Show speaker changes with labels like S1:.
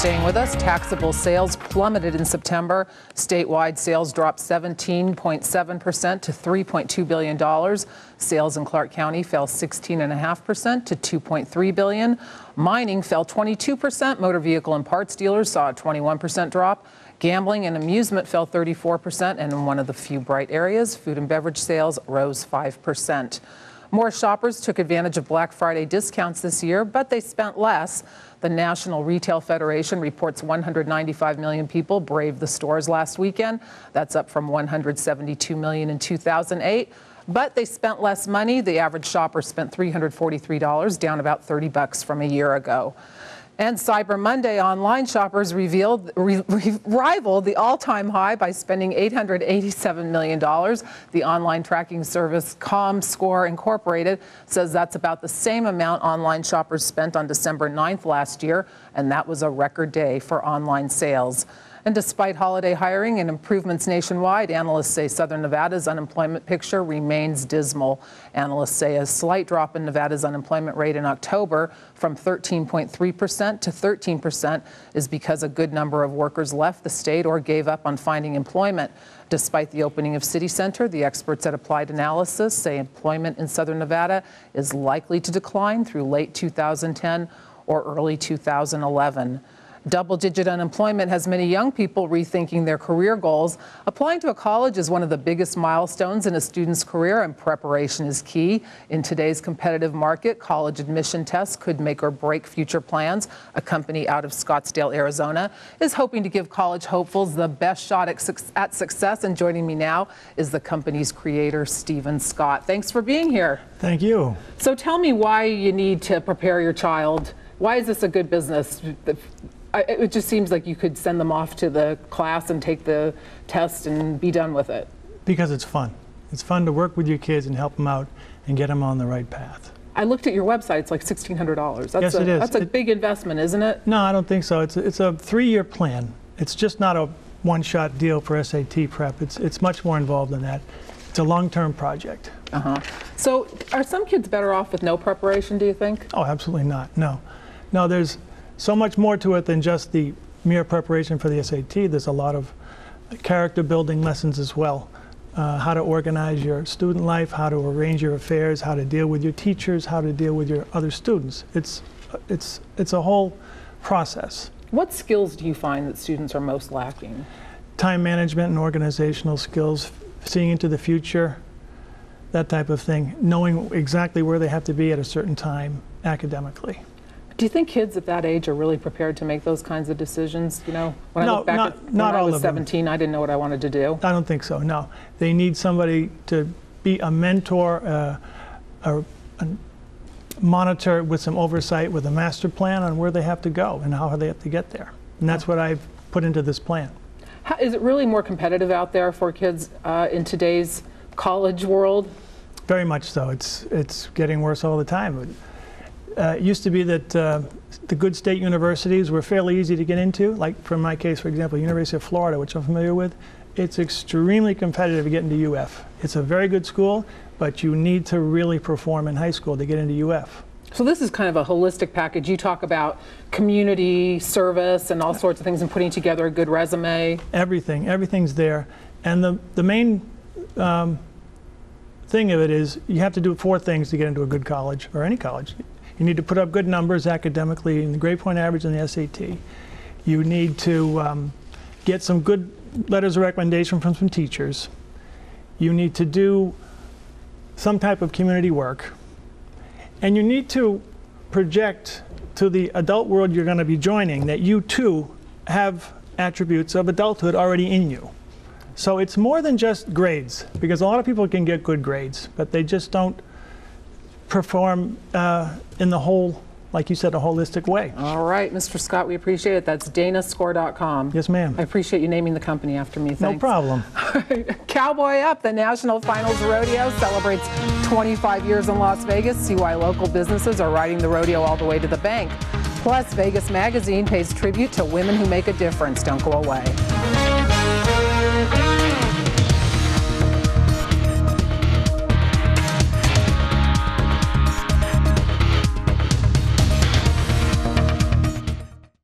S1: staying with us. Taxable sales plummeted in September. Statewide sales dropped 17.7% to $3.2 billion. Sales in Clark County fell 16.5% to 2.3 billion. Mining fell 22%. Motor vehicle and parts dealers saw a 21% drop. Gambling and amusement fell 34%, and in one of the few bright areas, food and beverage sales rose 5%. More shoppers took advantage of Black Friday discounts this year, but they spent less. The National Retail Federation reports 195 million people braved the stores last weekend. That's up from 172 million in 2008. But they spent less money. The average shopper spent $343, down about 30 bucks from a year ago. And Cyber Monday online shoppers revealed, re, rivaled the all-time high by spending $887 million. The online tracking service ComScore Incorporated says that's about the same amount online shoppers spent on December 9th last year, and that was a record day for online sales. And despite holiday hiring and improvements nationwide, analysts say Southern Nevada's unemployment picture remains dismal. Analysts say a slight drop in Nevada's unemployment rate in October from 13.3% to 13% is because a good number of workers left the state or gave up on finding employment. Despite the opening of City Center, the experts at Applied Analysis say employment in Southern Nevada is likely to decline through late 2010 or early 2011. Double digit unemployment has many young people rethinking their career goals. Applying to a college is one of the biggest milestones in a student's career, and preparation is key. In today's competitive market, college admission tests could make or break future plans. A company out of Scottsdale, Arizona, is hoping to give college hopefuls the best shot at success. And joining me now is the company's creator, Stephen Scott. Thanks for being here.
S2: Thank you.
S1: So tell me why you need to prepare your child. Why is this a good business? I, it just seems like you could send them off to the class and take the test and be done with it.
S2: Because it's fun. It's fun to work with your kids and help them out and get them on the right path.
S1: I looked at your website. It's like sixteen hundred dollars.
S2: Yes,
S1: a,
S2: it is.
S1: That's a
S2: it,
S1: big investment, isn't it?
S2: No, I don't think so. It's a, it's a three-year plan. It's just not a one-shot deal for SAT prep. It's it's much more involved than that. It's a long-term project.
S1: Uh huh. So, are some kids better off with no preparation? Do you think?
S2: Oh, absolutely not. No, no. There's so much more to it than just the mere preparation for the SAT. There's a lot of character building lessons as well. Uh, how to organize your student life, how to arrange your affairs, how to deal with your teachers, how to deal with your other students. It's, it's, it's a whole process.
S1: What skills do you find that students are most lacking?
S2: Time management and organizational skills, seeing into the future, that type of thing, knowing exactly where they have to be at a certain time academically.
S1: Do you think kids at that age are really prepared to make those kinds of decisions? You know, when
S2: no,
S1: I look back
S2: not,
S1: at when
S2: not
S1: I was 17,
S2: them.
S1: I didn't know what I wanted to do.
S2: I don't think so. No, they need somebody to be a mentor, uh, a, a monitor with some oversight, with a master plan on where they have to go and how they have to get there. And that's what I've put into this plan.
S1: How, is it really more competitive out there for kids uh, in today's college world?
S2: Very much so. It's it's getting worse all the time uh, it used to be that uh, the good state universities were fairly easy to get into. Like for my case, for example, University of Florida, which I'm familiar with, it's extremely competitive to get into UF. It's a very good school, but you need to really perform in high school to get into UF.
S1: So this is kind of a holistic package. You talk about community service and all sorts of things and putting together a good resume.
S2: Everything, everything's there. And the, the main um, thing of it is you have to do four things to get into a good college or any college. You need to put up good numbers academically in the grade point average and the SAT. You need to um, get some good letters of recommendation from some teachers. You need to do some type of community work. And you need to project to the adult world you're going to be joining that you too have attributes of adulthood already in you. So it's more than just grades, because a lot of people can get good grades, but they just don't perform uh, in the whole, like you said, a holistic way.
S1: All right, Mr. Scott, we appreciate it. That's danascore.com.
S2: Yes, ma'am.
S1: I appreciate you naming the company after me. Thanks.
S2: No problem.
S1: Cowboy Up, the National Finals Rodeo, celebrates 25 years in Las Vegas. See why local businesses are riding the rodeo all the way to the bank. Plus, Vegas Magazine pays tribute to women who make a difference. Don't go away.